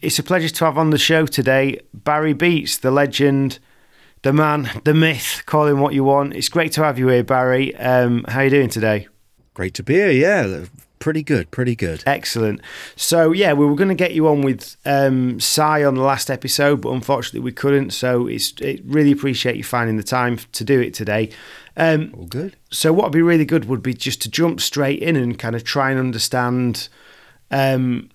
it's a pleasure to have on the show today Barry Beats, the legend, the man, the myth. Call him what you want. It's great to have you here, Barry. Um, how are you doing today? Great to be here. Yeah, pretty good, pretty good. Excellent. So yeah, we were going to get you on with um, on the last episode, but unfortunately we couldn't. So it's it really appreciate you finding the time to do it today. Um, All good. So what would be really good would be just to jump straight in and kind of try and understand um,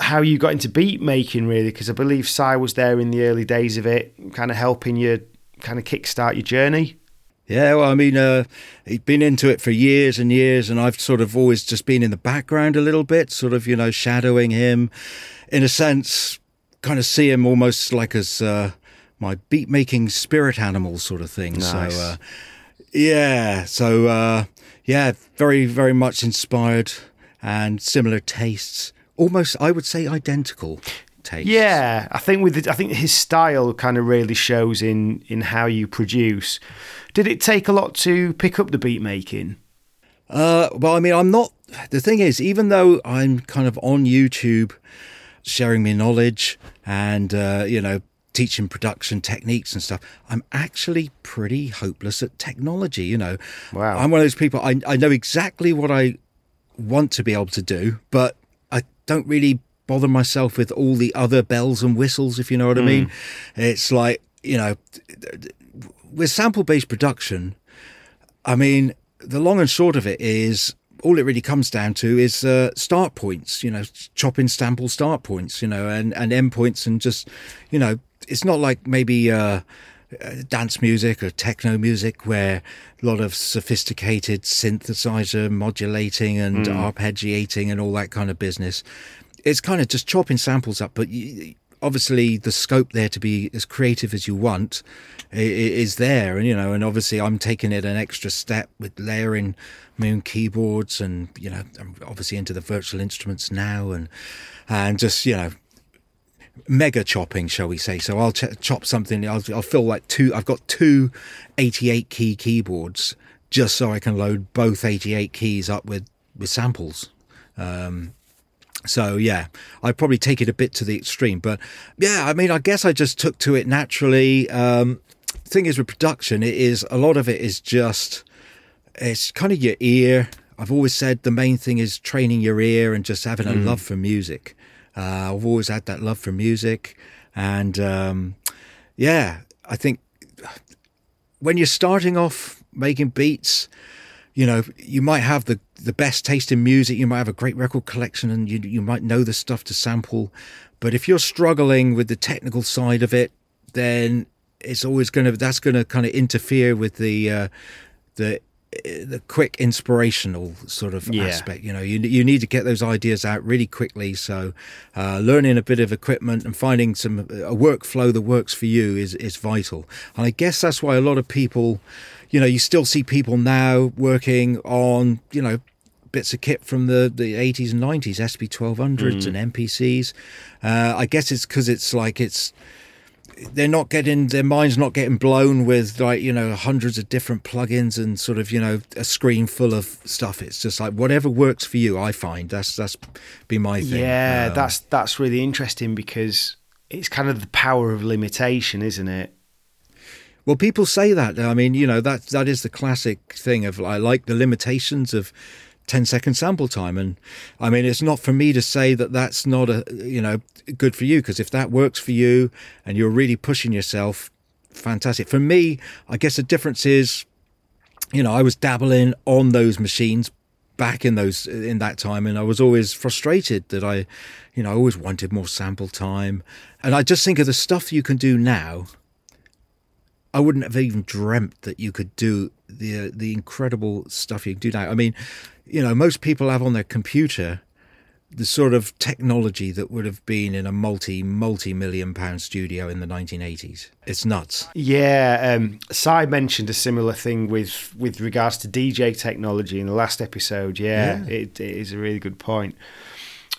how you got into beat making, really, because I believe Si was there in the early days of it, kind of helping you kind of kickstart your journey. Yeah, well, I mean, uh, he'd been into it for years and years, and I've sort of always just been in the background a little bit, sort of, you know, shadowing him, in a sense, kind of see him almost like as uh, my beat making spirit animal sort of thing. Nice. So, uh, yeah, so uh, yeah, very, very much inspired and similar tastes. Almost, I would say, identical. Tastes. Yeah, I think with the, I think his style kind of really shows in in how you produce. Did it take a lot to pick up the beat making? Uh, well, I mean, I'm not. The thing is, even though I'm kind of on YouTube sharing my knowledge and, uh, you know, teaching production techniques and stuff, I'm actually pretty hopeless at technology. You know, wow. I'm one of those people, I, I know exactly what I want to be able to do, but don't really bother myself with all the other bells and whistles, if you know what mm. I mean. Hmm. It's like, you know, with sample based production, I mean, the long and short of it is all it really comes down to is uh, start points, you know, chopping sample start points, you know, and, and end points, and just, you know, it's not like maybe uh, uh, dance music or techno music where a lot of sophisticated synthesizer modulating and mm. arpeggiating and all that kind of business. It's kind of just chopping samples up, but you, obviously the scope there to be as creative as you want is there and you know and obviously i'm taking it an extra step with layering Moog keyboards and you know i'm obviously into the virtual instruments now and and just you know mega chopping shall we say so i'll ch- chop something I'll, I'll fill like two i've got two 88 key keyboards just so i can load both 88 keys up with with samples um, so yeah, I probably take it a bit to the extreme, but yeah, I mean, I guess I just took to it naturally. Um, thing is with production, it is a lot of it is just it's kind of your ear. I've always said the main thing is training your ear and just having a mm. love for music. Uh, I've always had that love for music, and um, yeah, I think when you're starting off making beats, you know, you might have the the best taste in music, you might have a great record collection, and you you might know the stuff to sample. But if you're struggling with the technical side of it, then it's always going to that's going to kind of interfere with the uh, the the quick inspirational sort of yeah. aspect you know you you need to get those ideas out really quickly so uh, learning a bit of equipment and finding some a workflow that works for you is is vital and i guess that's why a lot of people you know you still see people now working on you know bits of kit from the, the 80s and 90s sp1200s mm. and mpcs uh, i guess it's because it's like it's they're not getting their minds not getting blown with like you know hundreds of different plugins and sort of you know a screen full of stuff. It's just like whatever works for you i find. That's that's been my thing. Yeah um, that's that's really interesting because it's kind of the power of limitation isn't it? Well people say that i mean you know that that is the classic thing of i like the limitations of 10 second sample time. And i mean it's not for me to say that that's not a you know good for you because if that works for you and you're really pushing yourself fantastic. For me i guess the difference is you know i was dabbling on those machines back in those in that time and i was always frustrated that i you know i always wanted more sample time. And i just think of the stuff you can do now I wouldn't have even dreamt that you could do the uh, the incredible stuff you can do now. I mean, you know, most people have on their computer the sort of technology that would have been in a multi multi million pound studio in the 1980s. It's nuts. Yeah, um, Si mentioned a similar thing with with regards to DJ technology in the last episode. Yeah, yeah. It, it is a really good point.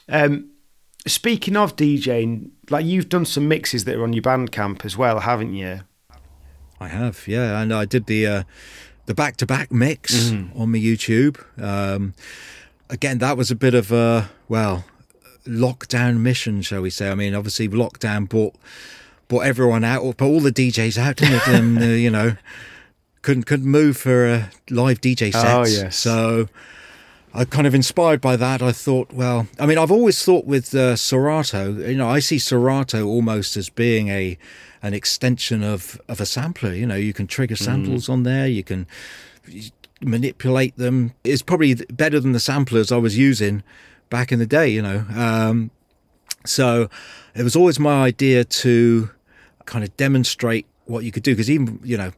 Um, speaking of DJing, like you've done some mixes that are on your Bandcamp as well, haven't you? I have, yeah, and I did the uh, the back to back mix mm. on my YouTube. Um, again, that was a bit of a well, lockdown mission, shall we say? I mean, obviously, lockdown brought brought everyone out, but all the DJs out, didn't it? and uh, you know, couldn't couldn't move for a live DJ sets. Oh, yes. So I kind of inspired by that. I thought, well, I mean, I've always thought with uh, Serato, you know, I see Serato almost as being a an extension of of a sampler. You know, you can trigger samples on there. You can manipulate them. It's probably better than the samplers I was using back in the day. You know, um, so it was always my idea to kind of demonstrate what you could do because even you know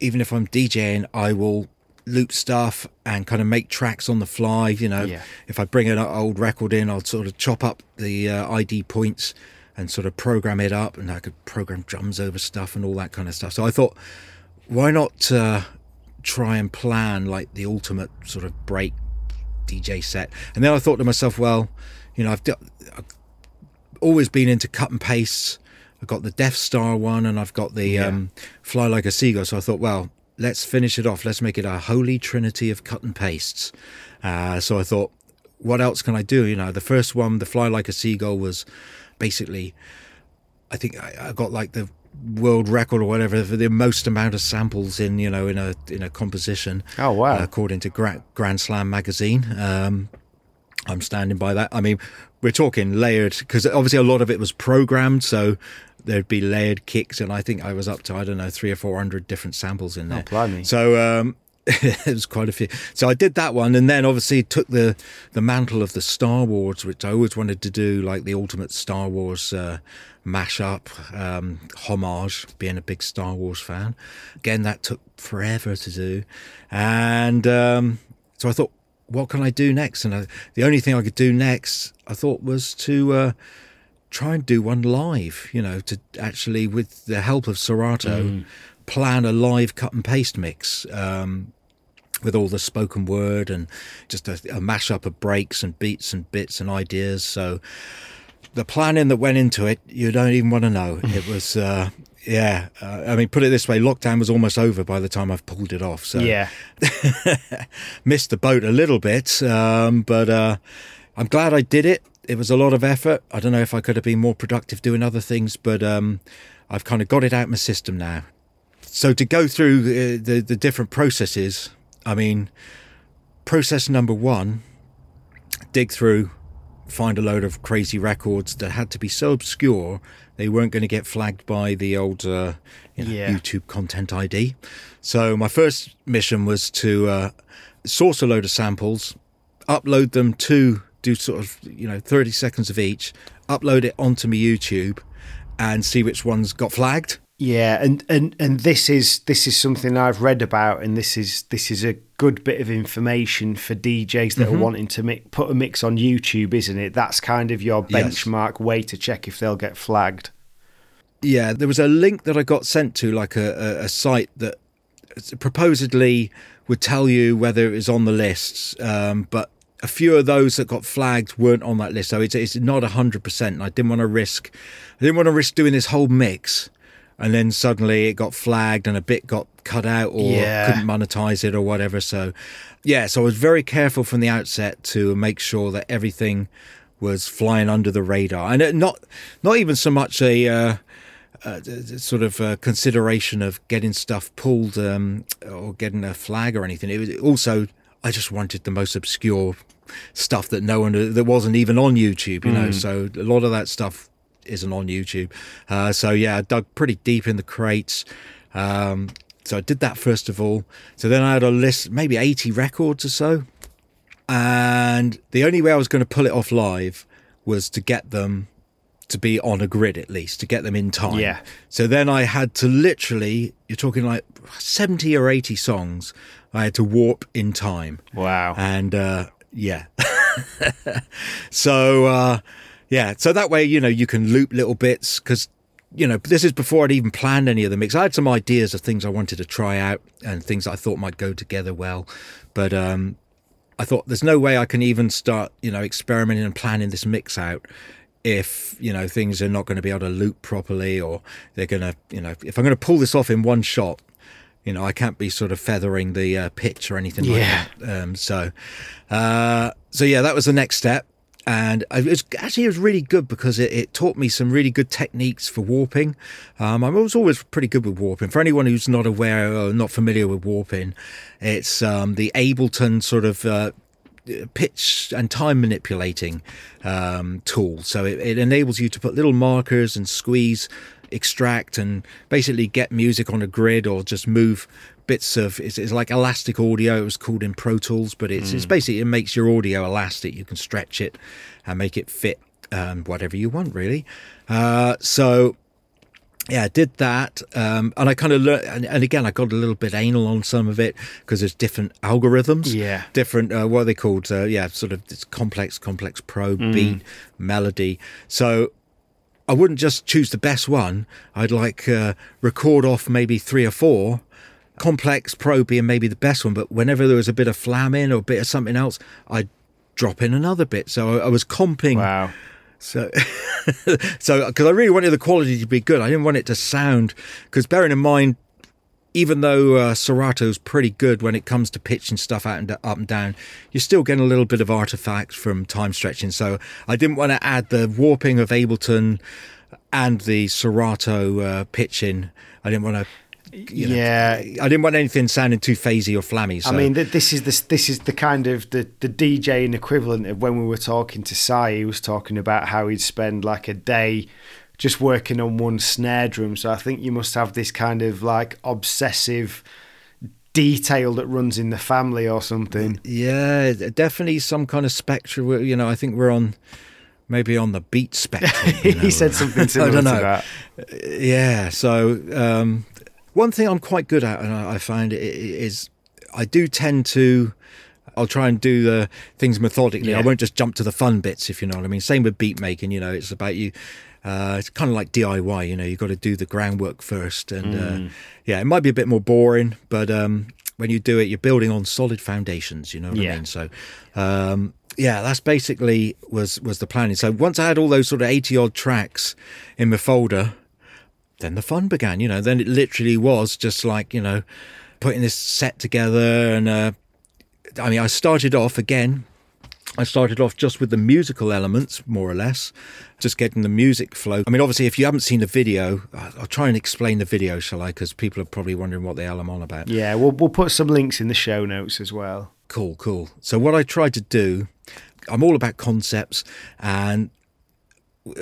even if I'm DJing, I will loop stuff and kind of make tracks on the fly. You know, Yeah. if I bring an old record in, I'll sort of chop up the uh, ID points and sort of program it up, and I could program drums over stuff and all that kind of stuff. So I thought, why not uh, try and plan like the ultimate sort of break DJ set? And then I thought to myself, well, you know, I've, got, I've always been into cut and paste. I've got the Death Star one and I've got the Yeah. um, Fly Like a Seagull. So I thought, well, let's finish it off. Let's make it a holy trinity of cut and pastes. Uh, so I thought, what else can I do? You know, the first one, the Fly Like a Seagull, was basically, I think I, I got like the world record or whatever for the most amount of samples in you know in a in a composition. Oh, wow. uh, according to Gra- Grand Slam magazine. Um, I'm standing by that. I mean, we're talking layered because obviously a lot of it was programmed, so there'd be layered kicks, and I think I was up to I don't know three or four hundred different samples in there. blimey. So um, it was quite a few. So I did that one, and then obviously took the the mantle of the Star Wars, which I always wanted to do, like the ultimate Star Wars uh, mashup, um, homage. Being a big Star Wars fan, again that took forever to do, and um, so I thought, what can I do next? And I, the only thing I could do next, I thought, was to uh, try and do one live. You know, to actually with the help of Serato, plan a live cut and paste mix. Um, with all the spoken word and just a, a mashup of breaks and beats and bits and ideas. So the planning that went into it, you don't even want to know. It was, uh, yeah. Uh, I mean, put it this way: lockdown was almost over by the time I've pulled it off. So yeah. missed the boat a little bit, um, but uh, I'm glad I did it. It was a lot of effort. I don't know if I could have been more productive doing other things, but um, I've kind of got it out of my system now. So to go through the the different processes, I mean, process number one, dig through, find a load of crazy records that had to be so obscure they weren't going to get flagged by the old uh, you know, Yeah. YouTube content ID. So my first mission was to uh, source a load of samples, upload them to do sort of you know 30 seconds of each, upload it onto my YouTube, and see which ones got flagged. Yeah, and, and and this is this is something I've read about, and this is this is a good bit of information for DJs that Mm-hmm. are wanting to mi- put a mix on YouTube, isn't it? That's kind of your Yes. benchmark way to check if they'll get flagged. Yeah, there was a link that I got sent to, like a, a, a site that proposedly would tell you whether it was on the lists, um, but a few of those that got flagged weren't on that list, so it's, it's not hundred percent. I didn't want to risk, I didn't want to risk doing this whole mix, and then suddenly it got flagged and a bit got cut out or Yeah. couldn't monetize it or whatever. So, yeah, so I was very careful from the outset to make sure that everything was flying under the radar, and it- not not even so much a. Uh, uh, sort of uh, consideration of getting stuff pulled um, or getting a flag or anything. It was also I just wanted the most obscure stuff that no one that wasn't even on YouTube. You know, so a lot of that stuff isn't on YouTube. Uh, so yeah, I dug pretty deep in the crates. Um, so I did that first of all. So then I had a list, maybe eighty records or so, and the only way I was going to pull it off live was to get them to be on a grid at least to get them in time. Yeah. So then I had to literally, you're talking like 70 or 80 songs, I had to warp in time. Wow. And uh, yeah. so uh, yeah, so that way, you know, you can loop little bits because, you know, this is before I'd even planned any of the mix. I had some ideas of things I wanted to try out and things I thought might go together well. But um, I thought there's no way I can even start, you know, experimenting and planning this mix out if, you know, things are not going to be able to loop properly or they're going to, you know, if I'm going to pull this off in one shot, you know, I can't be sort of feathering the uh, pitch or anything Yeah. like that. Um, so, uh, so yeah, that was the next step. And it was actually it was really good because it, it taught me some really good techniques for warping. Um, I was always pretty good with warping. For anyone who's not aware or not familiar with warping, it's um, the Ableton sort of uh, pitch and time manipulating um, tool. So it, it enables you to put little markers and squeeze, extract, and basically get music on a grid or just move bits of it's, it's, like elastic audio. It was called in Pro Tools, but it's, mm. it's basically it makes your audio elastic. You can stretch it and make it fit um, whatever you want, really. Uh, so yeah, I did that, um, and I kind of learned. And, and, again, I got a little bit anal on some of it because there's different algorithms. Yeah, different. Uh, what are they called? Uh, yeah, sort of this complex, complex pro mm. beat melody. So I wouldn't just choose the best one. I'd like uh, record off maybe three or four complex pro being maybe the best one, but whenever there was a bit of flam in or a bit of something else, I'd drop in another bit. So I, I was comping. Wow. So, so because I really wanted the quality to be good, I didn't want it to sound. Because bearing in mind, even though uh, Serato's pretty good when it comes to pitching stuff out and up and down, you're still getting a little bit of artifact from time stretching. So I didn't want to add the warping of Ableton and the Serato uh, pitching. I didn't want to you know, yeah, I didn't want anything sounding too phasey or flammy. So. I mean, this is the this is the kind of the the DJing equivalent of when we were talking to Si. He was talking about how he'd spend like a day just working on one snare drum. So I think you must have this kind of like obsessive detail that runs in the family or something. Yeah, definitely some kind of spectrum. You know, I think we're on maybe on the beat spectrum. You know? he said something similar I don't know. to that. Yeah, so um, one thing I'm quite good at, and I find is I do tend to. I'll try and do the things methodically. Yeah. I won't just jump to the fun bits, if you know what I mean. Same with beat making. You know, it's about you. Uh, it's kind of like DIY. You know, you've got to do the groundwork first, and mm. uh, yeah, it might be a bit more boring, but um, when you do it, you're building on solid foundations. You know what yeah. I mean? So. Um, yeah, that's basically was was the planning. So once I had all those sort of eighty odd tracks in my folder, then the fun began. You know, then it literally was just like you know putting this set together, and uh, I mean, I started off again. I started off just with the musical elements, more or less, just getting the music flow. I mean, obviously, if you haven't seen the video, I'll try and explain the video, shall I? Because people are probably wondering what the hell I'm on about. Yeah, we'll we'll put some links in the show notes as well. Cool, cool. So what I tried to do, I'm all about concepts, and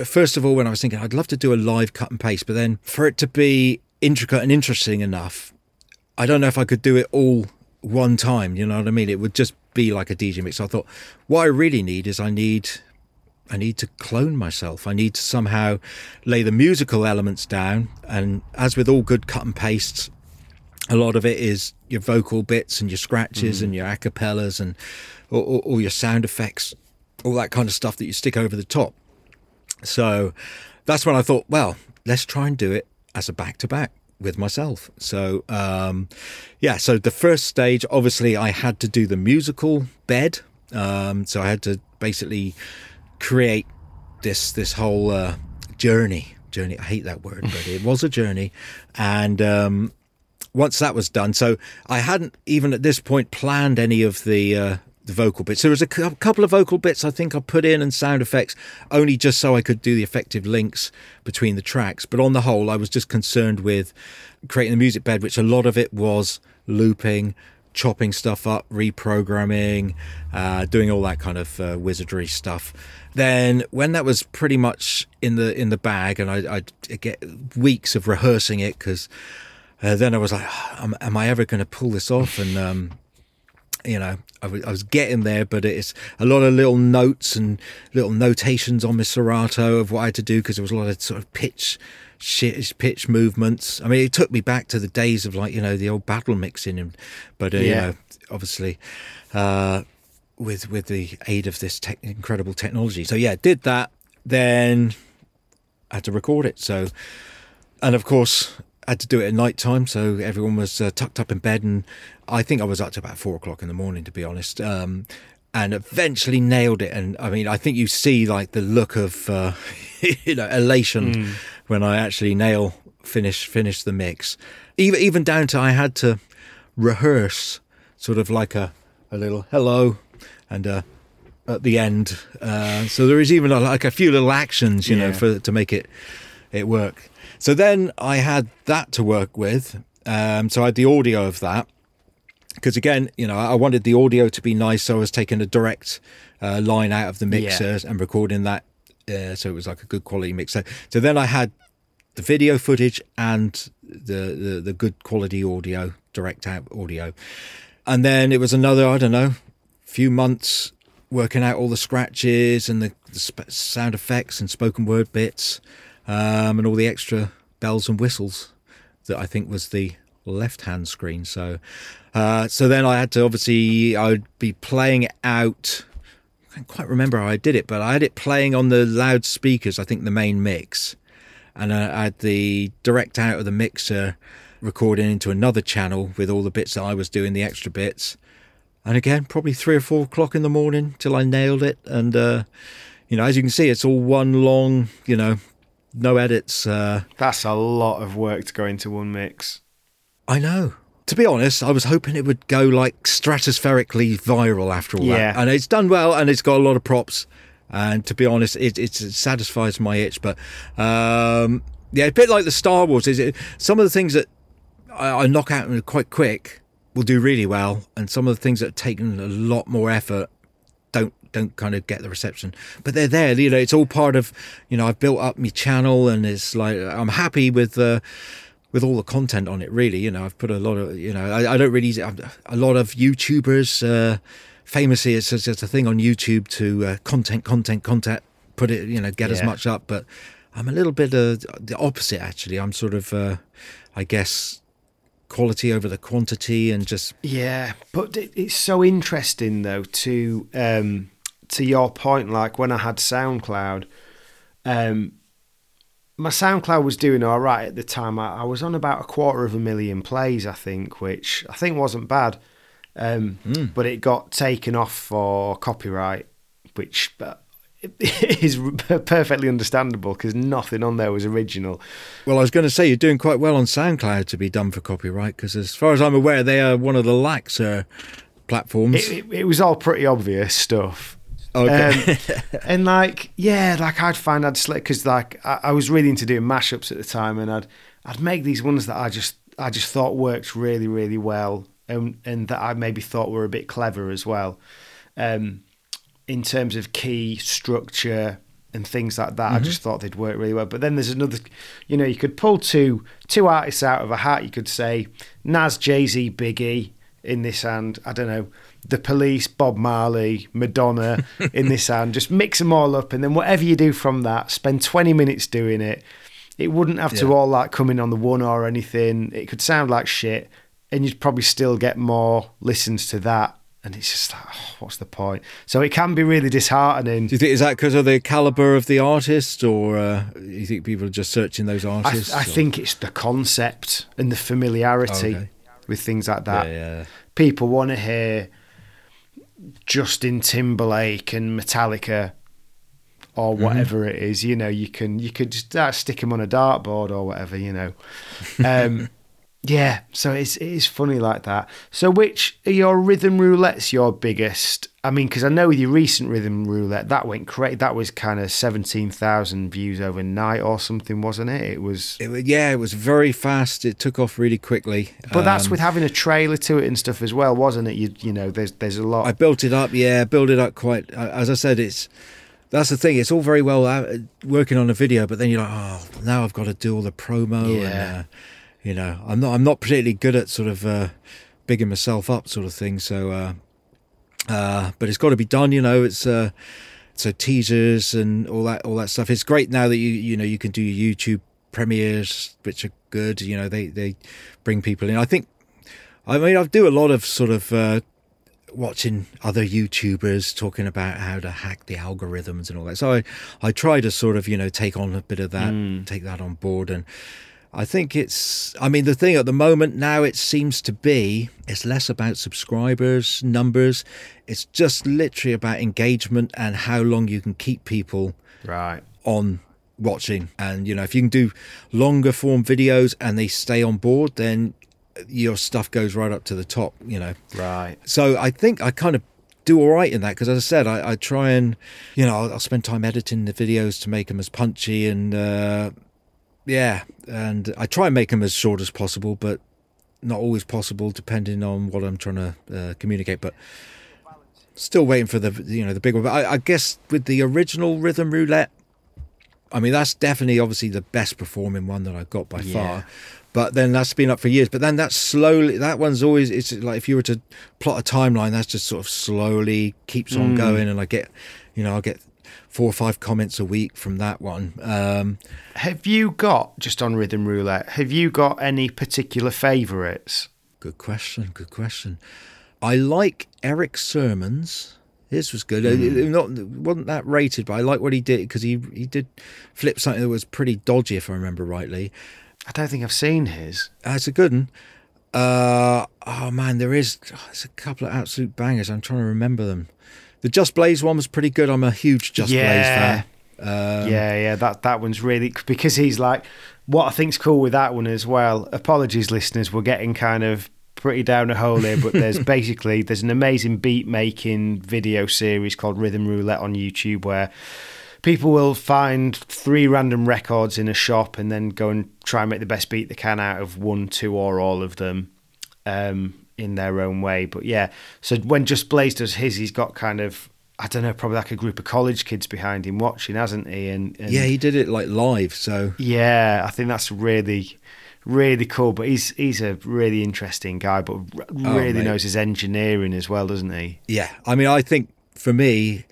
first of all, when I was thinking I'd love to do a live cut and paste, but then for it to be intricate and interesting enough, I don't know if I could do it all one time. You know what I mean? It would just be like a DJ mix. So I thought, what I really need is I need I need to clone myself. I need to somehow lay the musical elements down. And as with all good cut and pastes, a lot of it is your vocal bits and your scratches mm. and your acapellas and all, all, your sound effects, all that kind of stuff that you stick over the top. So that's when I thought, well, let's try and do it as a back to back with myself. So um, yeah, so the first stage, obviously, I had to do the musical bed. Um, so I had to basically create this this whole uh, journey. Journey. I hate that word, but it was a journey, and um, once that was done, so I hadn't even at this point planned any of the uh, the vocal bits. There was a couple of vocal bits I think I put in and sound effects only just so I could do the effective links between the tracks. But on the whole, I was just concerned with creating the music bed, which a lot of it was looping, chopping stuff up, reprogramming, uh, doing all that kind of uh, wizardry stuff. Then when that was pretty much in the in the bag, and I, I'd get weeks of rehearsing it because. Uh, then I was like, am, am I ever going to pull this off? And um, you know, I was getting there, but it's a lot of little notes and little notations on my Serato of what I had to do because there was a lot of sort of pitch shit pitch movements. I mean, it took me back to the days of like you know the old battle mixing, and but uh, yeah. you know, obviously, uh, with with the aid of this te- incredible technology. So yeah, did that. Then I had to record it. So, and of course, I had to do it at night time, so everyone was uh, tucked up in bed, and I think I was up to about four o'clock in the morning, to be honest. Um, and eventually nailed it. And I mean, I think you see like the look of uh, you know elation mm. when I actually nail finish finish the mix. Even even down to I had to rehearse sort of like a a little hello and uh at the end. Uh, so there is even a, like a few little actions, you know, for to make it it work. So then I had that to work with. Um, so I had the audio of that because again, you know, I wanted the audio to be nice, so I was taking a direct uh, line out of the mixers and recording that, uh, so it was like a good quality mixer. So then I had the video footage and the, the the good quality audio, direct out audio, and then it was another I don't know, few months working out all the scratches and the, the sp- sound effects and spoken word bits, um, and all the extra bells and whistles that I think was the left hand screen. So, uh, so then I had to obviously I would be playing it out. I can't quite remember how I did it, but I had it playing on the loudspeakers. I think the main mix, and I had the direct out of the mixer recording into another channel with all the bits that I was doing, the extra bits. And again, probably three or four o'clock in the morning till I nailed it. And uh, you know, as you can see, it's all one long, you know, no edits. Uh, That's a lot of work to go into one mix. I know. To be honest, I was hoping it would go like stratospherically viral after all Yeah. that. And it's done well and it's got a lot of props. And to be honest, it, it satisfies my itch. But um, yeah, a bit like the Star Wars. Is it some of the things that I, I knock out quite quick will do really well, and some of the things that have taken a lot more effort don't don't kind of get the reception. But they're there. You know, it's all part of. You know, I've built up my channel, and it's like I'm happy with. Uh, with all the content on it, really, you know, I've put a lot of, you know, I, I don't really, a lot of YouTubers, uh, famously, it's just a thing on YouTube to uh, content, content, content, put it, you know, get as much up. But I'm a little bit uh, the opposite, actually. I'm sort of, uh, I guess, quality over the quantity and just, Yeah, but it, it's so interesting though to um, to your point. Like when I had SoundCloud, um, my SoundCloud was doing all right at the time. I, I was on about a quarter of a million plays, I think, which I think wasn't bad. Um, But it got taken off for copyright, which uh, is perfectly understandable because nothing on there was original. well, I was going to say you're doing quite well on SoundCloud to be done for copyright because, as far as I'm aware, they are one of the lax uh, platforms. It, it, it was all pretty obvious stuff. Okay. Um, and like, yeah, like I'd find I'd select because like I, I was really into doing mashups at the time, and I'd I'd make these ones that I just I just thought worked really really well, and and that I maybe thought were a bit clever as well, um, in terms of key structure and things like that. I mm-hmm. just thought they'd work really well. But then there's another, you know, you could pull two two artists out of a hat. You could say Nas, Jay Z, Biggie in this hand. I don't know, the Police, Bob Marley, Madonna in this hand. Just mix them all up, and then whatever you do from that, spend 20 minutes doing it. It wouldn't have to all like come in on the one or anything. It could sound like shit, and you'd probably still get more listens to that. And it's just like, oh, what's the point? So it can be really disheartening. Do you think is that because of the caliber of the artist, or uh, you think people are just searching those I, artists? I or- think it's the concept and the familiarity Okay. with things like that. Yeah, yeah. People want to hear Justin Timberlake and Metallica or Mm-hmm. whatever it is. You know, you can you could just uh, stick them on a dartboard or whatever. You know, um, yeah. So it's it is funny like that. So which are your rhythm roulettes your biggest? I mean, because I know with your recent rhythm roulette that went crazy. That was kind of seventeen thousand views overnight or something, wasn't it? It was. It, yeah, it was very fast. It took off really quickly. But that's Um, with having a trailer to it and stuff as well, wasn't it? You you know, there's there's a lot. I built it up. Yeah, built it up quite. As I said, it's that's the thing. It's all very well uh, working on a video, but then you're like, oh, now I've got to do all the promo. Yeah. And, uh, you know, I'm not. I'm not particularly good at sort of uh, bigging myself up, sort of thing. So, uh, uh, but it's got to be done. You know, it's. Uh, so teasers and all that all that stuff. It's great now that you you know you can do YouTube premieres, which are good. You know they they bring people in. I think. I mean, I do a lot of sort of uh, watching other YouTubers talking about how to hack the algorithms and all that. So I, I try to sort of, you know, take on a bit of that, take that on board. And I think it's, I mean, the thing at the moment now, it seems to be, it's less about subscribers, numbers. It's just literally about engagement and how long you can keep people right. on watching. And, you know, if you can do longer form videos and they stay on board, then your stuff goes right up to the top, you know. Right. So I think I kind of do all right in that because, as I said, I, I try and you know I'll, I'll, spend time editing the videos to make them as punchy and uh, yeah, and I try and make them as short as possible, but not always possible depending on what I'm trying to uh, communicate. But still waiting for the you know the big one. But I, I guess with the original Rhythm Roulette, I mean that's definitely obviously the best performing one that I've got by yeah. far. But then that's been up for years. But then that's slowly. That one's always. It's like if you were to plot a timeline, that's just sort of slowly keeps on mm. going, and I get, you know, I get four or five comments a week from that one. Um, have you got just on Rhythm Roulette? Have you got any particular favourites? Good question. Good question. I like Erick Sermon's. His was good. Mm. It, not wasn't that rated, but I like what he did because he he did flip something that was pretty dodgy, if I remember rightly. I don't think I've seen his. That's a good one. Uh, oh man, there is. Oh, there's a couple of absolute bangers. I'm trying to remember them. The Just Blaze one was pretty good. I'm a huge Just yeah. Blaze fan. Um, yeah, yeah, that that one's really because he's like what I think's cool with that one as well. Apologies, listeners, we're getting kind of pretty down a hole here, but there's basically there's an amazing beat making video series called Rhythm Roulette on YouTube where people will find three random records in a shop and then go and try and make the best beat they can out of one, two, or all of them um, in their own way. But yeah, so when Just Blaze does his, he's got kind of I don't know, probably like a group of college kids behind him watching, hasn't he? And, and yeah, he did it like live. So yeah, I think that's really really cool. But he's he's a really interesting guy, but oh, really oh, knows his engineering as well, doesn't he? Yeah, I mean, I think for me,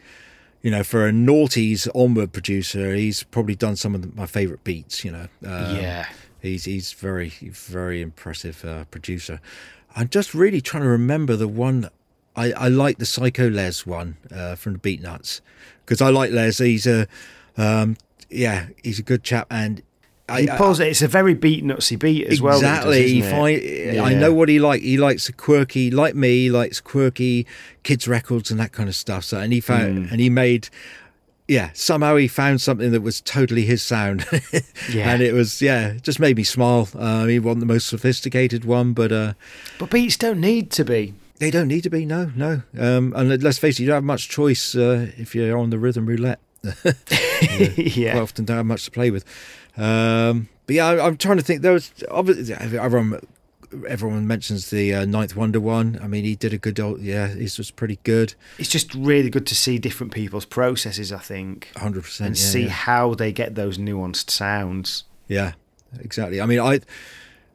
you know, for a noughties onward producer, he's probably done some of my favourite beats. You know, um, yeah, he's he's very very impressive uh, producer. I'm just really trying to remember the one. I, I like the Psycho Les one uh, from the Beatnuts because I like Les. He's a um, yeah, he's a good chap, and I, he pulls it. It's a very beat nutsy beat as exactly. well. Exactly. Find, yeah. I know what he like. He likes quirky, like me. He likes quirky kids records and that kind of stuff. So and he found mm. and he made. Yeah, somehow he found something that was totally his sound, yeah, and it was yeah, just made me smile. Uh, he wasn't the most sophisticated one, but uh, but beats don't need to be. They don't need to be. No, no. Um, and let's face it, you don't have much choice uh, if you're on the rhythm roulette. yeah, often don't have much to play with. Um, but yeah, I, am trying to think. There was obviously everyone, everyone mentions the uh, Ninth Wonder one. I mean, he did a good. Old, yeah, this was pretty good. It's just really good to see different people's processes. I think, hundred percent, and yeah, see yeah. how they get those nuanced sounds. Yeah, exactly. I mean, I,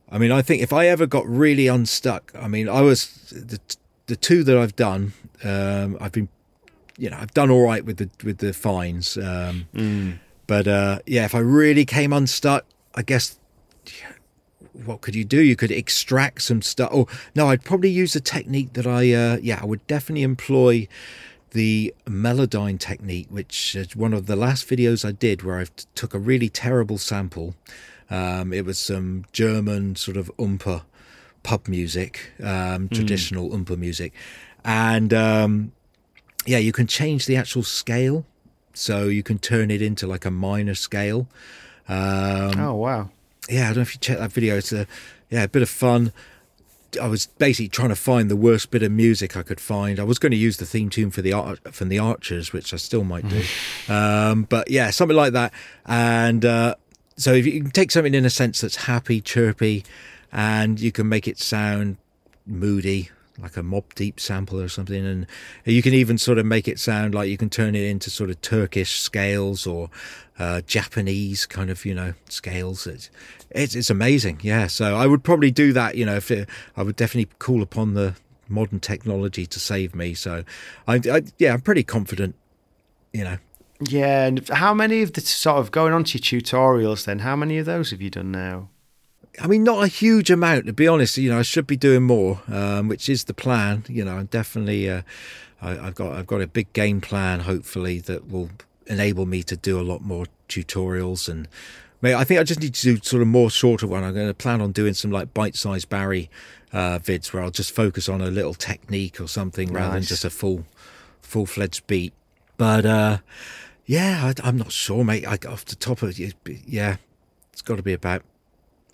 I mean, I think if I ever got really unstuck, I mean, I was the the two that I've done. Um, I've been, you know, I've done all right with the with the fines. Um, mm but uh, yeah, if I really came unstuck, I guess what could you do? You could extract some stuff. Oh no, I'd probably use a technique that I uh, yeah I would definitely employ the Melodyne technique, which is one of the last videos I did where I took a really terrible sample. Um, it was some German sort of umpa pub music, um, hmm. traditional mm. umpa music, and um, yeah, you can change the actual scale so you can turn it into like a minor scale. Um, oh wow! Yeah, I don't know if you check that video. It's a yeah, a bit of fun. I was basically trying to find the worst bit of music I could find. I was going to use the theme tune for the art from the Archers, which I still might do. um, but yeah, something like that. And uh, so if you can take something in a sense that's happy, chirpy, and you can make it sound moody, like a Mobb Deep sample or something and you can even sort of make it sound like you can turn it into sort of turkish scales or uh, japanese kind of you know scales it's, it's, it's amazing yeah so i would probably do that you know if it, i would definitely call upon the modern technology to save me so I, I yeah i'm pretty confident you know yeah and how many of the sort of going on to your tutorials then how many of those have you done now I mean, not a huge amount to be honest. You know, I should be doing more, um, which is the plan. You know, I'm definitely. Uh, I, have got I've got a big game plan. Hopefully, that will enable me to do a lot more tutorials and. I think I just need to do sort of more shorter one. I'm going to plan on doing some like bite-sized Barry uh, vids where I'll just focus on a little technique or something nice. rather than just a full, full-fledged beat. But uh, yeah, I, am not sure, mate. I, off the top of it, yeah, it's got to be about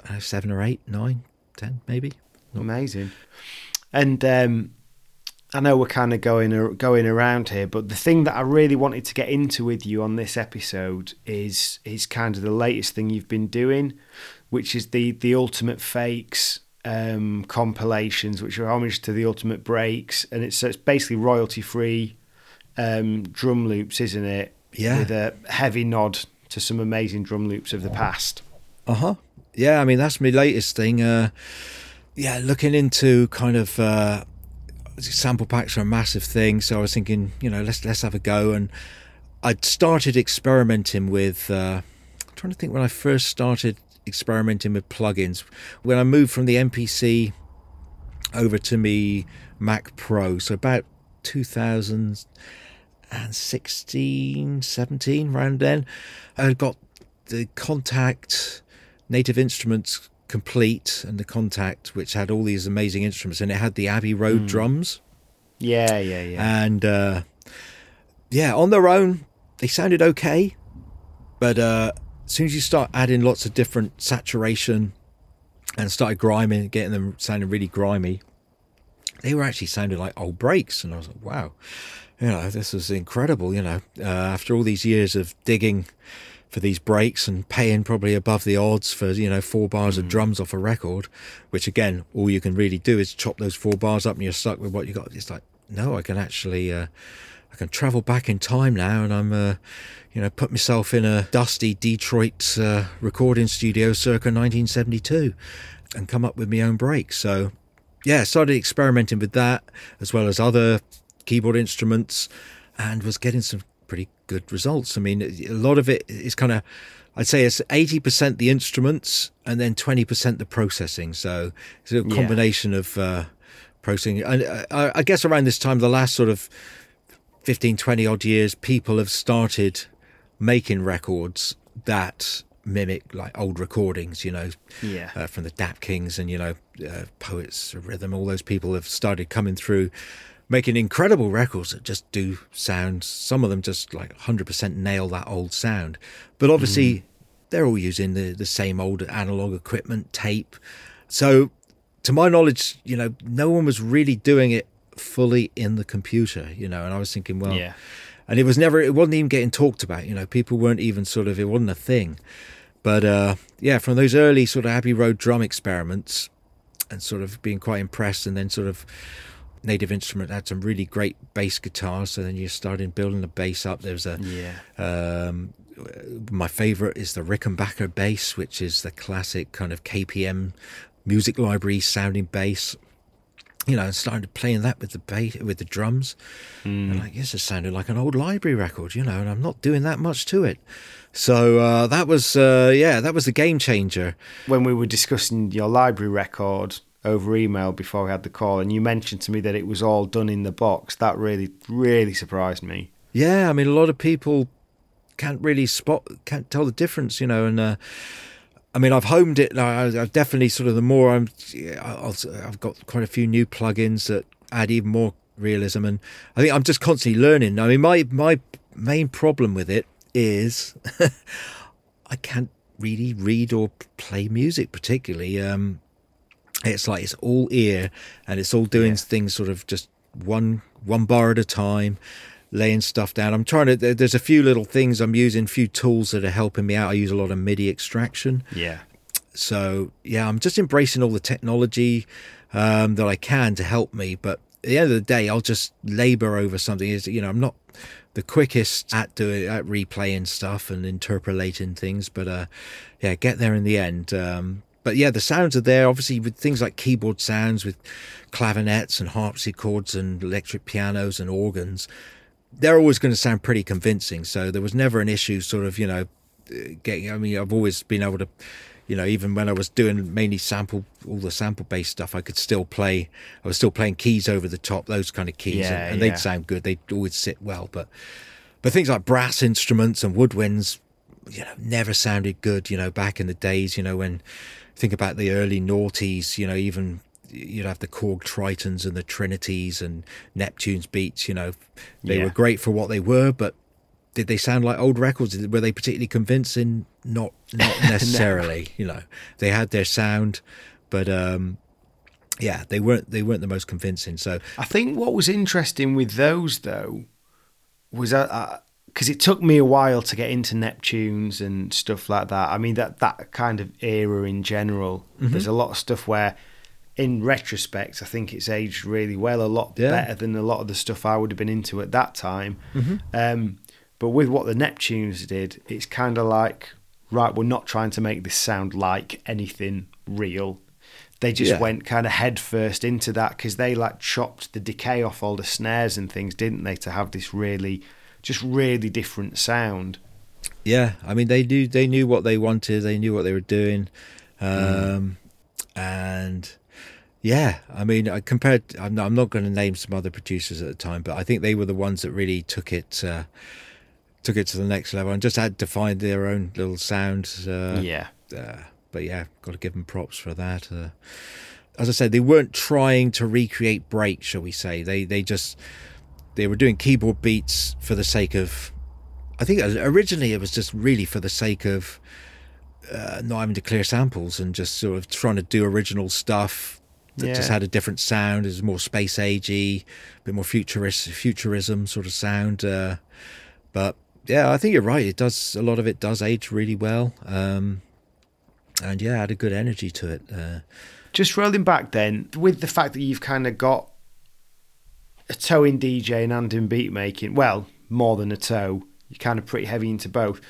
uh, seven or eight, nine, ten, maybe. Amazing. And um, I know we're kind of going going around here, but the thing that I really wanted to get into with you on this episode is is kind of the latest thing you've been doing, which is the the ultimate fakes um, compilations, which are homage to the ultimate breaks, and it's it's basically royalty free um, drum loops, isn't it? Yeah, with a heavy nod to some amazing drum loops of the past. Uh huh. Yeah, I mean that's my latest thing. Uh, yeah, looking into kind of. Uh, sample packs are a massive thing, so I was thinking, you know, let's let's have a go. And I'd started experimenting with. Uh, I'm trying to think when I first started experimenting with plugins. When I moved from the MPC over to me Mac Pro, so about 2016, 17, around then, I got the Kontakt Native Instruments Komplete and the Kontakt which had all these amazing instruments and it had the abbey road mm. drums. Yeah yeah yeah. And uh, yeah on their own they sounded okay. But uh, as soon as you start adding lots of different saturation and started grinding getting them sounding really grimy they were actually sounding like old breaks. And i was like wow you know this was incredible you know uh, after all these years of digging for these breaks and paying probably above the odds for you know four bars mm. of drums off a record which again all you can really do is chop those four bars up and you're stuck with what you got it's like no i can actually uh, i can travel back in time now and i'm uh, you know put myself in a dusty detroit uh, recording studio circa 1972 and come up with my own breaks so yeah I started experimenting with that as well as other keyboard instruments and was getting some good results. I mean, a lot of it is kind of, I'd say it's 80% the instruments and then 20% the processing. So it's a combination yeah. of uh, processing. And uh, I guess around this time, the last sort of 15, 20 odd years, people have started making records that mimic like old recordings, you know, yeah, uh, from the Dap Kings and you know, uh, poets of rhythm. All those people have started coming through, making incredible records that just do sound. Some of them just like 100% nail that old sound. But obviously, mm. they're all using the, the same old analog equipment, tape. So, to my knowledge, you know, no one was really doing it fully in the computer, you know. And I was thinking, well, yeah. And it was never, it wasn't even getting talked about, you know. People weren't even sort of, it wasn't a thing. But uh, yeah, from those early sort of Abbey Road drum experiments and sort of being quite impressed and then sort of Native Instrument had some really great bass guitars. So then you started building the bass up. There's a yeah. Um, my favorite is the Rickenbacker bass, which is the classic kind of KPM music library sounding bass. You know, I started playing that with the bass, with the drums, mm. and like, yes, it sounded like an old library record, you know. And I'm not doing that much to it, so uh, that was, uh, yeah, that was the game changer. When we were discussing your library record, over email before we had the call, and you mentioned to me that it was all done in the box. That really, really surprised me. Yeah, I mean, a lot of people can't really spot, can't tell the difference, you know, and. Uh, I mean, I've homed it. I've definitely sort of the more I'm, I've got quite a few new plugins that add even more realism, and I think I'm just constantly learning. I mean, my my main problem with it is I can't really read or play music particularly. Um, it's like it's all ear and it's all doing yeah. things sort of just one one bar at a time laying stuff down. I'm trying to there's a few little things i'm using a few tools that are helping me out. I use a lot of midi extraction. Yeah. So yeah i'm just embracing all the technology um, that i can to help me but at the end of the day i'll just labor over something. Is you know i'm not the quickest at doing at replaying stuff and interpolating things but uh yeah get there in the end um but yeah, the sounds are there. Obviously, with things like keyboard sounds, with clavinets and harpsichords and electric pianos and organs, they're always going to sound pretty convincing. So there was never an issue, sort of, you know, getting. I mean, I've always been able to, you know, even when I was doing mainly sample, all the sample based stuff, I could still play. I was still playing keys over the top, those kind of keys, yeah, and, and yeah. they'd sound good. They'd always sit well. But but things like brass instruments and woodwinds, you know, never sounded good. You know, back in the days, you know, when think about the early noughties, you know, even you'd have the Korg Tritons and the Trinities and Neptune's beats, you know, they yeah. were great for what they were, but did they sound like old records? Were they particularly convincing? Not, not necessarily. no. You know, they had their sound, but um, yeah, they weren't they weren't the most convincing. So I think what was interesting with those though was that because it took me a while to get into Neptunes and stuff like that. I mean that that kind of era in general. Mm-hmm. There's a lot of stuff where, in retrospect, I think it's aged really well, a lot yeah. better than a lot of the stuff I would have been into at that time. Mm-hmm. Um, but with what the Neptunes did, it's kind of like right, we're not trying to make this sound like anything real. They just yeah. went kind of head first into that because they like chopped the decay off all the snares and things, didn't they, to have this really, just really different sound. Yeah, I mean they knew they knew what they wanted, they knew what they were doing, um, mm. and yeah, I mean I compared. I'm not, I'm not going to name some other producers at the time, but I think they were the ones that really took it. Uh, took it to the next level and just had to find their own little sound. Uh, yeah. Uh, but yeah, got to give them props for that. Uh, as I said, they weren't trying to recreate break, shall we say? They they just they were doing keyboard beats for the sake of. I think originally it was just really for the sake of uh, not having to clear samples and just sort of trying to do original stuff that yeah. just had a different sound. It was more space agey, a bit more futurist, futurism sort of sound. Uh, but yeah, I think you're right. It does a lot of it does age really well, um, and yeah, had a good energy to it. Uh, Just rolling back then, with the fact that you've kind of got toe in DJing and in beat making, well, more than a toe, you're kind of pretty heavy into both.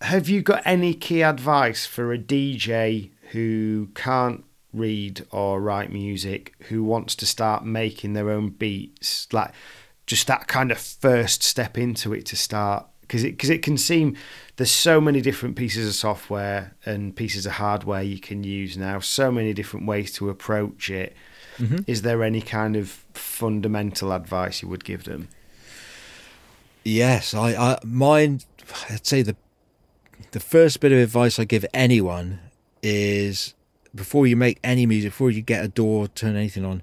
Have you got any key advice for a DJ who can't read or write music, who wants to start making their own beats, like just that kind of first step into it to start because it because it can seem there's so many different pieces of software and pieces of hardware you can use now, so many different ways to approach it. Mm-hmm. Is there any kind of fundamental advice you would give them? Yes, I, I mine. I'd say the the first bit of advice I give anyone is before you make any music, before you get a door, turn anything on,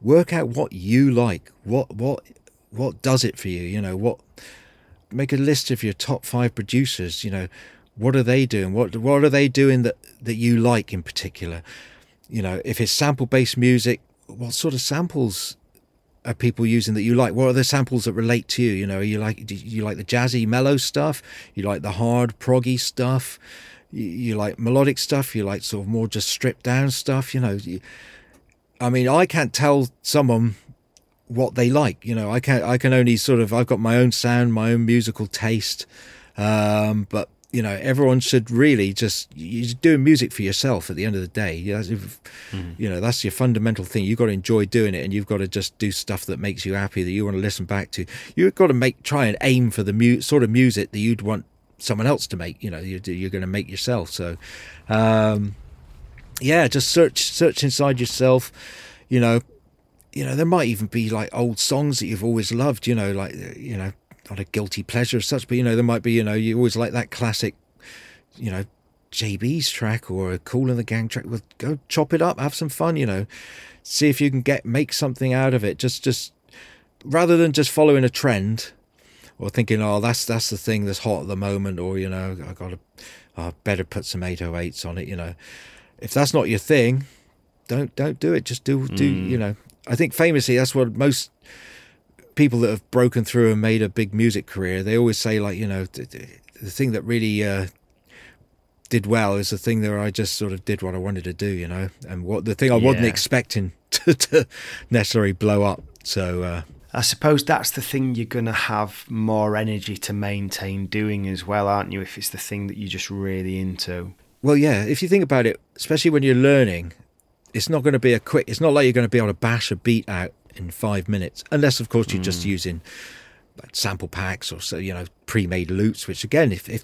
work out what you like. What what what does it for you? You know what make a list of your top five producers. You know, what are they doing? What what are they doing that that you like in particular? You know, if it's sample based music, what sort of samples are people using that you like? What are the samples that relate to you? You know, you like you like the jazzy mellow stuff? You like the hard proggy stuff? You, you like melodic stuff? You like sort of more just stripped down stuff? You know, you, I mean, I can't tell someone what they like. You know, I can I can only sort of I've got my own sound, my own musical taste, um, but you know everyone should really just you're doing music for yourself at the end of the day. You know, mm. you know that's your fundamental thing. You've got to enjoy doing it and you've got to just do stuff that makes you happy that you want to listen back to. You've got to make try and aim for the mu- sort of music that you'd want someone else to make you know you're, you're going to make yourself. So um, yeah just search search inside yourself. You know you know, there might even be like old songs that you've always loved, you know, like, you know, not a guilty pleasure as such, but, you know, there might be, you know, you always like that classic, you know, JB's track or a Kool and the Gang track. Well, go chop it up, have some fun, you know, see if you can get, make something out of it. Just, just, rather than just following a trend or thinking, oh, that's, that's the thing that's hot at the moment, or, you know, I got to, I better put some 808s on it, you know. If that's not your thing, don't don't do it. Just do do mm. you know I think famously that's what most people that have broken through and made a big music career they always say like you know the, the thing that really uh, did well is the thing that I just sort of did what I wanted to do, you know, and what the thing I yeah. wasn't expecting to, to, necessarily blow up. So uh, I suppose that's the thing you're going to have more energy to maintain doing as well, aren't you? If it's the thing that you're just really into. Well, yeah. If you think about it, especially when you're learning, it's not going to be a quick. It's not like you're going to be able to bash a beat out in five minutes, unless of course you're mm. just using sample packs or so you know pre-made loops. Which again, if if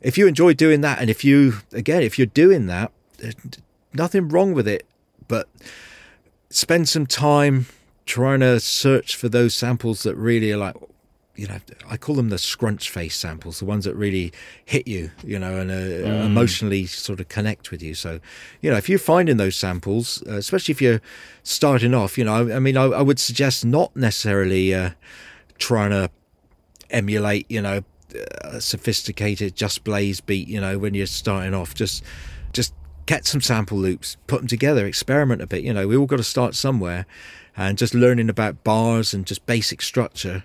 if you enjoy doing that, and if you again if you're doing that, there's nothing wrong with it, but spend some time trying to search for those samples that really are like you know, I call them the scrunch face samples, the ones that really hit you, you know, and uh, mm. emotionally sort of connect with you. So, you know, if you're finding those samples, uh, especially if you're starting off, you know, I, I mean, I, I, would suggest not necessarily uh, trying to emulate, you know, a sophisticated Just Blaze beat, you know, when you're starting off. Just, just get some sample loops, put them together, experiment a bit. You know, we all got to start somewhere, and just learning about bars and just basic structure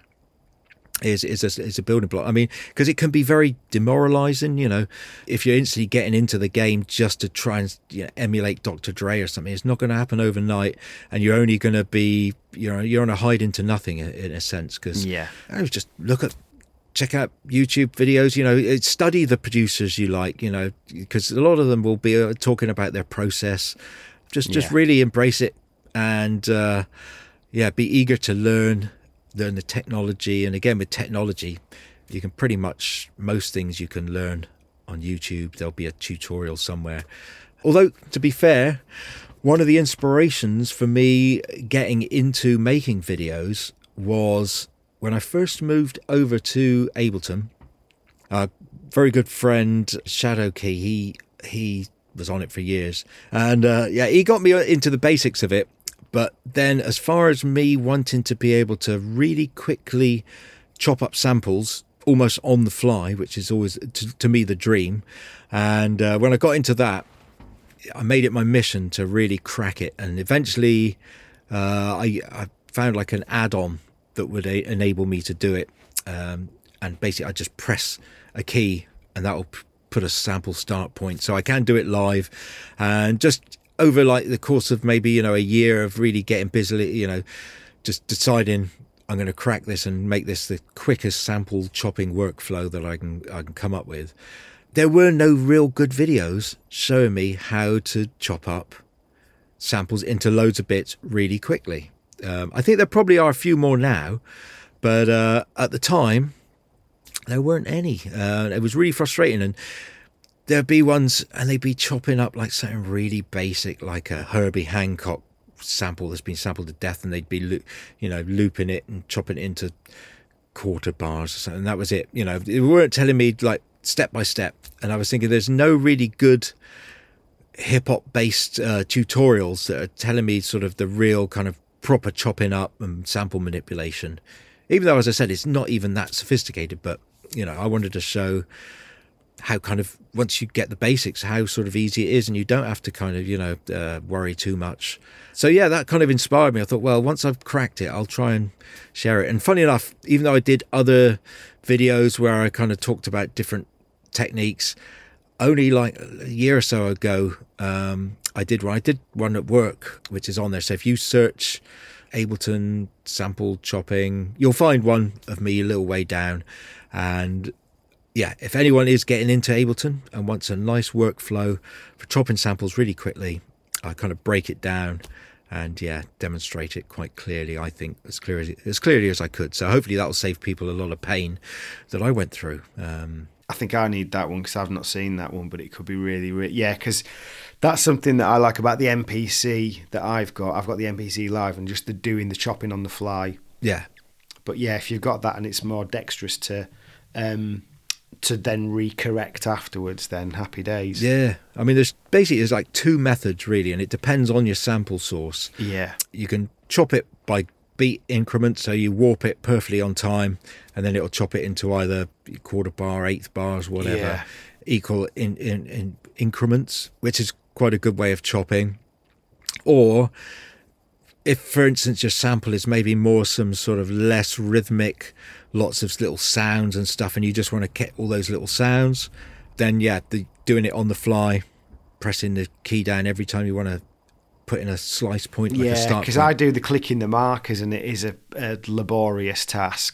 is is a, is a building block. I mean, because it can be very demoralizing, you know, if you're instantly getting into the game just to try and you know, emulate Dr. Dre or something. It's not going to happen overnight, and you're only going to be you're you're on a hide into nothing in a sense. Because yeah, I was just look at check out YouTube videos. You know, study the producers you like. You know, because a lot of them will be uh, talking about their process. Just just Yeah. really embrace it and uh, yeah, be eager to learn learn the technology. And again, with technology, you can pretty much most things you can learn on YouTube. There'll be a tutorial somewhere. Although, to be fair, one of the inspirations for me getting into making videos was when I first moved over to Ableton. A very good friend, Shadow Key, he he was on it for years, and uh, yeah, he got me into the basics of it. But then, as far as me wanting to be able to really quickly chop up samples almost on the fly, which is always to, to me the dream, and uh, when I got into that, I made it my mission to really crack it, and eventually, uh, I, I found like an add-on that would a- enable me to do it, um, and basically I just press a key, and that will p- put a sample start point, so I can do it live, and just over like the course of maybe you know a year of really getting busy, you know, just deciding I'm going to crack this and make this the quickest sample chopping workflow that I can I can come up with. There were no real good videos showing me how to chop up samples into loads of bits really quickly. Um, I think there probably are a few more now, but uh, at the time there weren't any. Uh, it was really frustrating, and there'd be ones, and they'd be chopping up like something really basic, like a Herbie Hancock sample that's been sampled to death, and they'd be, loo- you know, looping it and chopping it into quarter bars or something. And that was it. You know, they weren't telling me like step by step, and I was thinking there's no really good hip hop based uh, tutorials that are telling me sort of the real kind of proper chopping up and sample manipulation. Even though, as I said, it's not even that sophisticated, but you know, I wanted to show how kind of once you get the basics, how sort of easy it is, and you don't have to kind of you know uh, worry too much. So yeah, that kind of inspired me. I thought, well, once I've cracked it, I'll try and share it. And funny enough, even though I did other videos where I kind of talked about different techniques, only like a year or so ago, um, I did one. I did one at work, which is on there. So if you search Ableton sample chopping, you'll find one of me a little way down. And yeah, if anyone is getting into Ableton and wants a nice workflow for chopping samples really quickly, I kind of break it down and yeah, demonstrate it quite clearly. I think as clear as as clearly as I could. So hopefully that will save people a lot of pain that I went through. Um, I think I need that one because I've not seen that one, but it could be really, really yeah. Because that's something that I like about the MPC that I've got. I've got the MPC live and just the doing the chopping on the fly. yeah, But yeah, if you've got that and it's more dexterous to um, to then recorrect afterwards, then happy days. yeah. I mean, there's basically there's like two methods really, and it depends on your sample source. Yeah. you can chop it by beat increments so you warp it perfectly on time and then it'll chop it into either quarter bar eighth bars whatever Yeah. equal in, in in increments which is quite a good way of chopping or if for instance your sample is maybe more some sort of less rhythmic lots of little sounds and stuff and you just want to get all those little sounds then yeah the doing it on the fly pressing the key down every time you want to put in a slice point like yeah, because. I do the clicking the markers and it is a, a laborious task.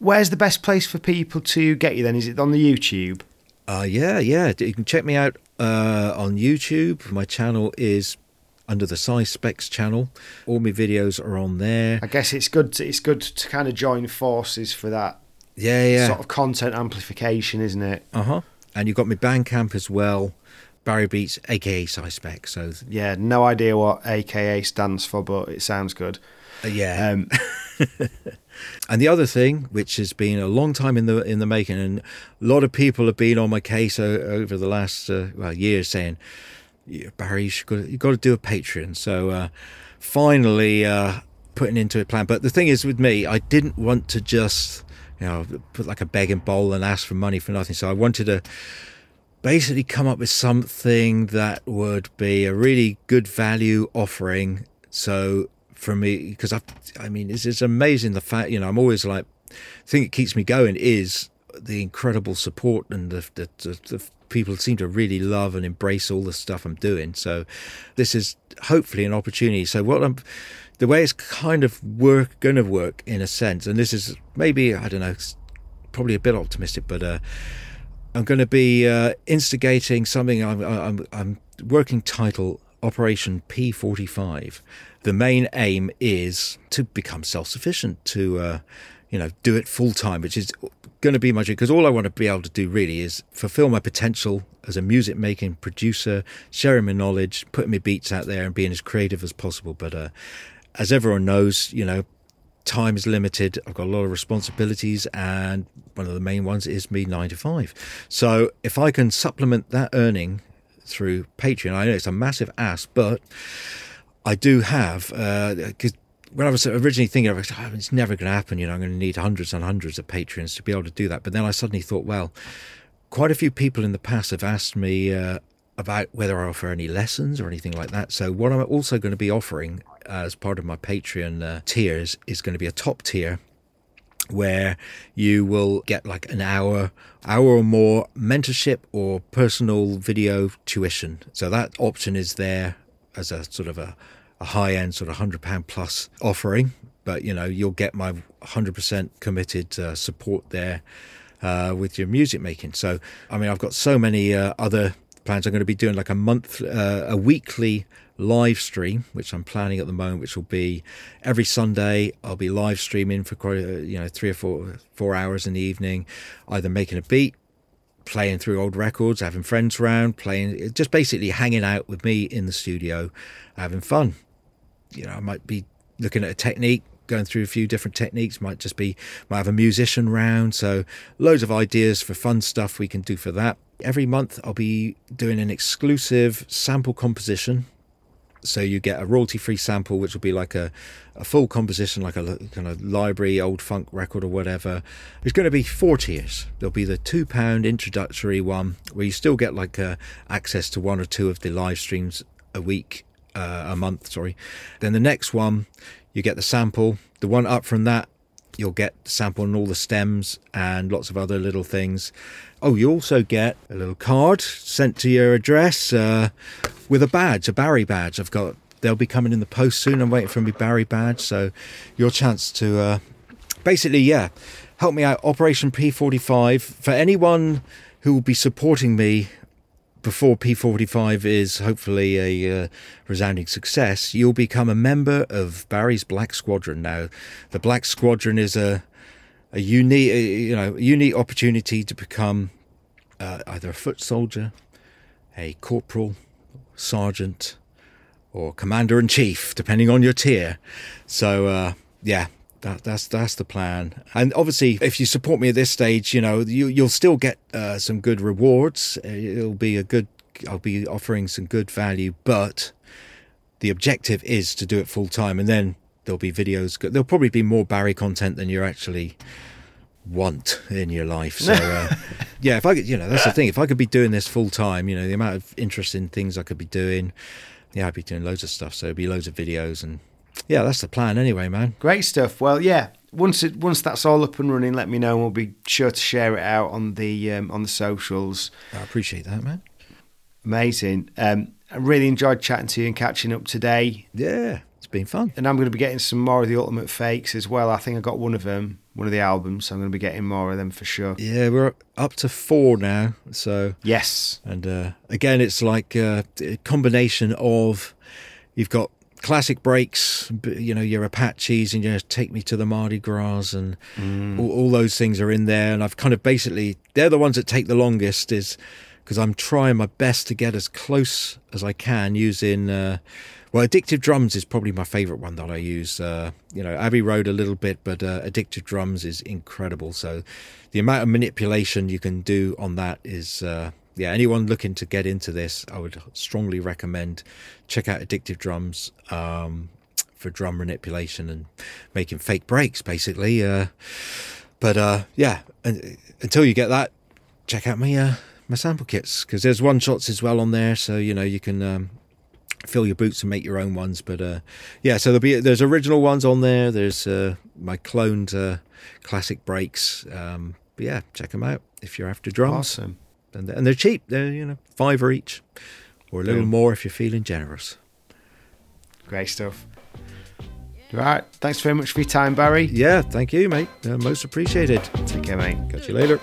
Where's the best place for people to get you then? Is it on the YouTube? Uh, yeah, yeah. You can check me out uh, on YouTube. My channel is under the Si Spex channel. All my videos are on there. I guess it's good. To, it's good to kind of join forces for that Yeah, yeah. sort of content amplification, isn't it? Uh huh. And you've got my Bandcamp as well. Barry Beats, aka Si Spex. So Yeah, no idea what AKA stands for, but it sounds good. uh, yeah, Um, and the other thing, which has been a long time in the in the making, and a lot of people have been on my case over the last uh, well years, saying, Barry, you got you got to do a Patreon. So uh, finally, uh, putting into a plan. But the thing is, with me, I didn't want to just you know put like a begging bowl and ask for money for nothing. So I wanted to basically come up with something that would be a really good value offering. So for me, because I, I mean, it's, it's amazing the fact you know I'm always like, the thing that keeps me going is the incredible support and the the, the, the people seem to really love and embrace all the stuff I'm doing. So this is hopefully an opportunity. So what I'm the way it's kind of work going to work in a sense, and this is maybe I don't know, probably a bit optimistic, but uh, I'm going to be uh, instigating something. I'm, I'm, I'm working title Operation P45. The main aim is to become self-sufficient, to uh, you know do it full time, which is going to be my dream. Because all I want to be able to do really is fulfill my potential as a music making producer, sharing my knowledge, putting my beats out there, and being as creative as possible. But uh, as everyone knows, you know, time is limited. I've got a lot of responsibilities, and one of the main ones is me nine to five. So if I can supplement that earning through Patreon, I know it's a massive ask, but I do have because. Uh, when I was originally thinking, of oh, it's never going to happen. You know, I'm going to need hundreds and hundreds of patrons to be able to do that. But then I suddenly thought, well, quite a few people in the past have asked me uh, about whether I offer any lessons or anything like that. So what I'm also going to be offering as part of my Patreon uh, tiers is going to be a top tier where you will get like an hour hour or more mentorship or personal video tuition. So that option is there as a sort of a, a high end sort of 100 pound plus offering but you know you'll get my 100% committed uh, support there uh, with your music making. So i mean i've got so many uh, other plans. I'm going to be doing like a month uh, a weekly live stream, which I'm planning at the moment, which will be every Sunday. I'll be live streaming for you know three or four four hours in the evening, either making a beat, playing through old records, having friends around, playing, just basically hanging out with me in the studio, having fun. You know, I might be looking at a technique, going through a few different techniques. Might just be might have a musician round, so loads of ideas for fun stuff we can do for that. Every month, I'll be doing an exclusive sample composition so you get a royalty-free sample, which will be like a, a full composition, like a kind of library old funk record or whatever. It's going to be four tiers. There'll be the two pound introductory one, where you still get like uh, access to one or two of the live streams a week, uh, a month. Sorry. Then the next one, you get the sample. The one up from that, you'll get sample and all the stems and lots of other little things. Oh, you also get a little card sent to your address uh, with a badge, a Barry badge. I've got. They'll be coming in the post soon. I'm waiting for my Barry badge. So, your chance to uh, basically, yeah, help me out. Operation P45 for anyone who will be supporting me before P45 is hopefully a uh, resounding success, you'll become a member of Barry's Black Squadron. Now, the Black Squadron is a a unique, you know, unique opportunity to become uh, either a foot soldier, a corporal, sergeant, or commander in chief, depending on your tier. So, uh, yeah, that, that's that's the plan. And obviously, if you support me at this stage, you know you you'll still get uh, some good rewards. It'll be a good. I'll be offering some good value, but the objective is to do it full time, and then there'll be videos. There'll probably be more Barry content than you're actually want in your life. So uh, yeah, if I could, you know, that's the thing. If I could be doing this full time, you know, the amount of interesting things I could be doing. Yeah, I'd be doing loads of stuff. So it'd be loads of videos and yeah, that's the plan anyway, man. Great stuff. Well, yeah. Once it once that's all up and running, let me know. and We'll be sure to share it out on the um, on the socials. I appreciate that, man. Amazing. Um, I really enjoyed chatting to you and catching up today. Yeah, it's been fun. And I'm going to be getting some more of the Ultimate Fakes as well. I think I got one of them, one of the albums. So I'm going to be getting more of them for sure. Yeah, we're up to four now. So yes, and uh, again, it's like uh, a combination of you've got classic breaks, you know, your Apaches and you know, Take Me to the Mardi Gras and mm. all, all, those things are in there. And I've kind of basically, they're the ones that take the longest is because I'm trying my best to get as close as I can using uh, Well, Addictive Drums is probably my favourite one that I use. Uh, you know, Abbey Road a little bit, but uh, Addictive Drums is incredible. So the amount of manipulation you can do on that is, uh, yeah, anyone looking to get into this, I would strongly recommend check out Addictive Drums um, for drum manipulation and making fake breaks, basically. Uh, but uh, yeah, and, until you get that, check out my uh, my sample kits because there's one shots as well on there, so you know you can um, fill your boots and make your own ones. But uh, yeah, so there'll be there's original ones on there. There's uh, my cloned uh, classic breaks. Um, but yeah, check them out if you're after drums. Awesome. And they're, and they're cheap. They're you know five or each, or a little more if you're feeling generous. Great stuff. Right. Thanks very much for your time, Barry. Yeah, thank you, mate. Uh, most appreciated. Take care, mate. Catch you later.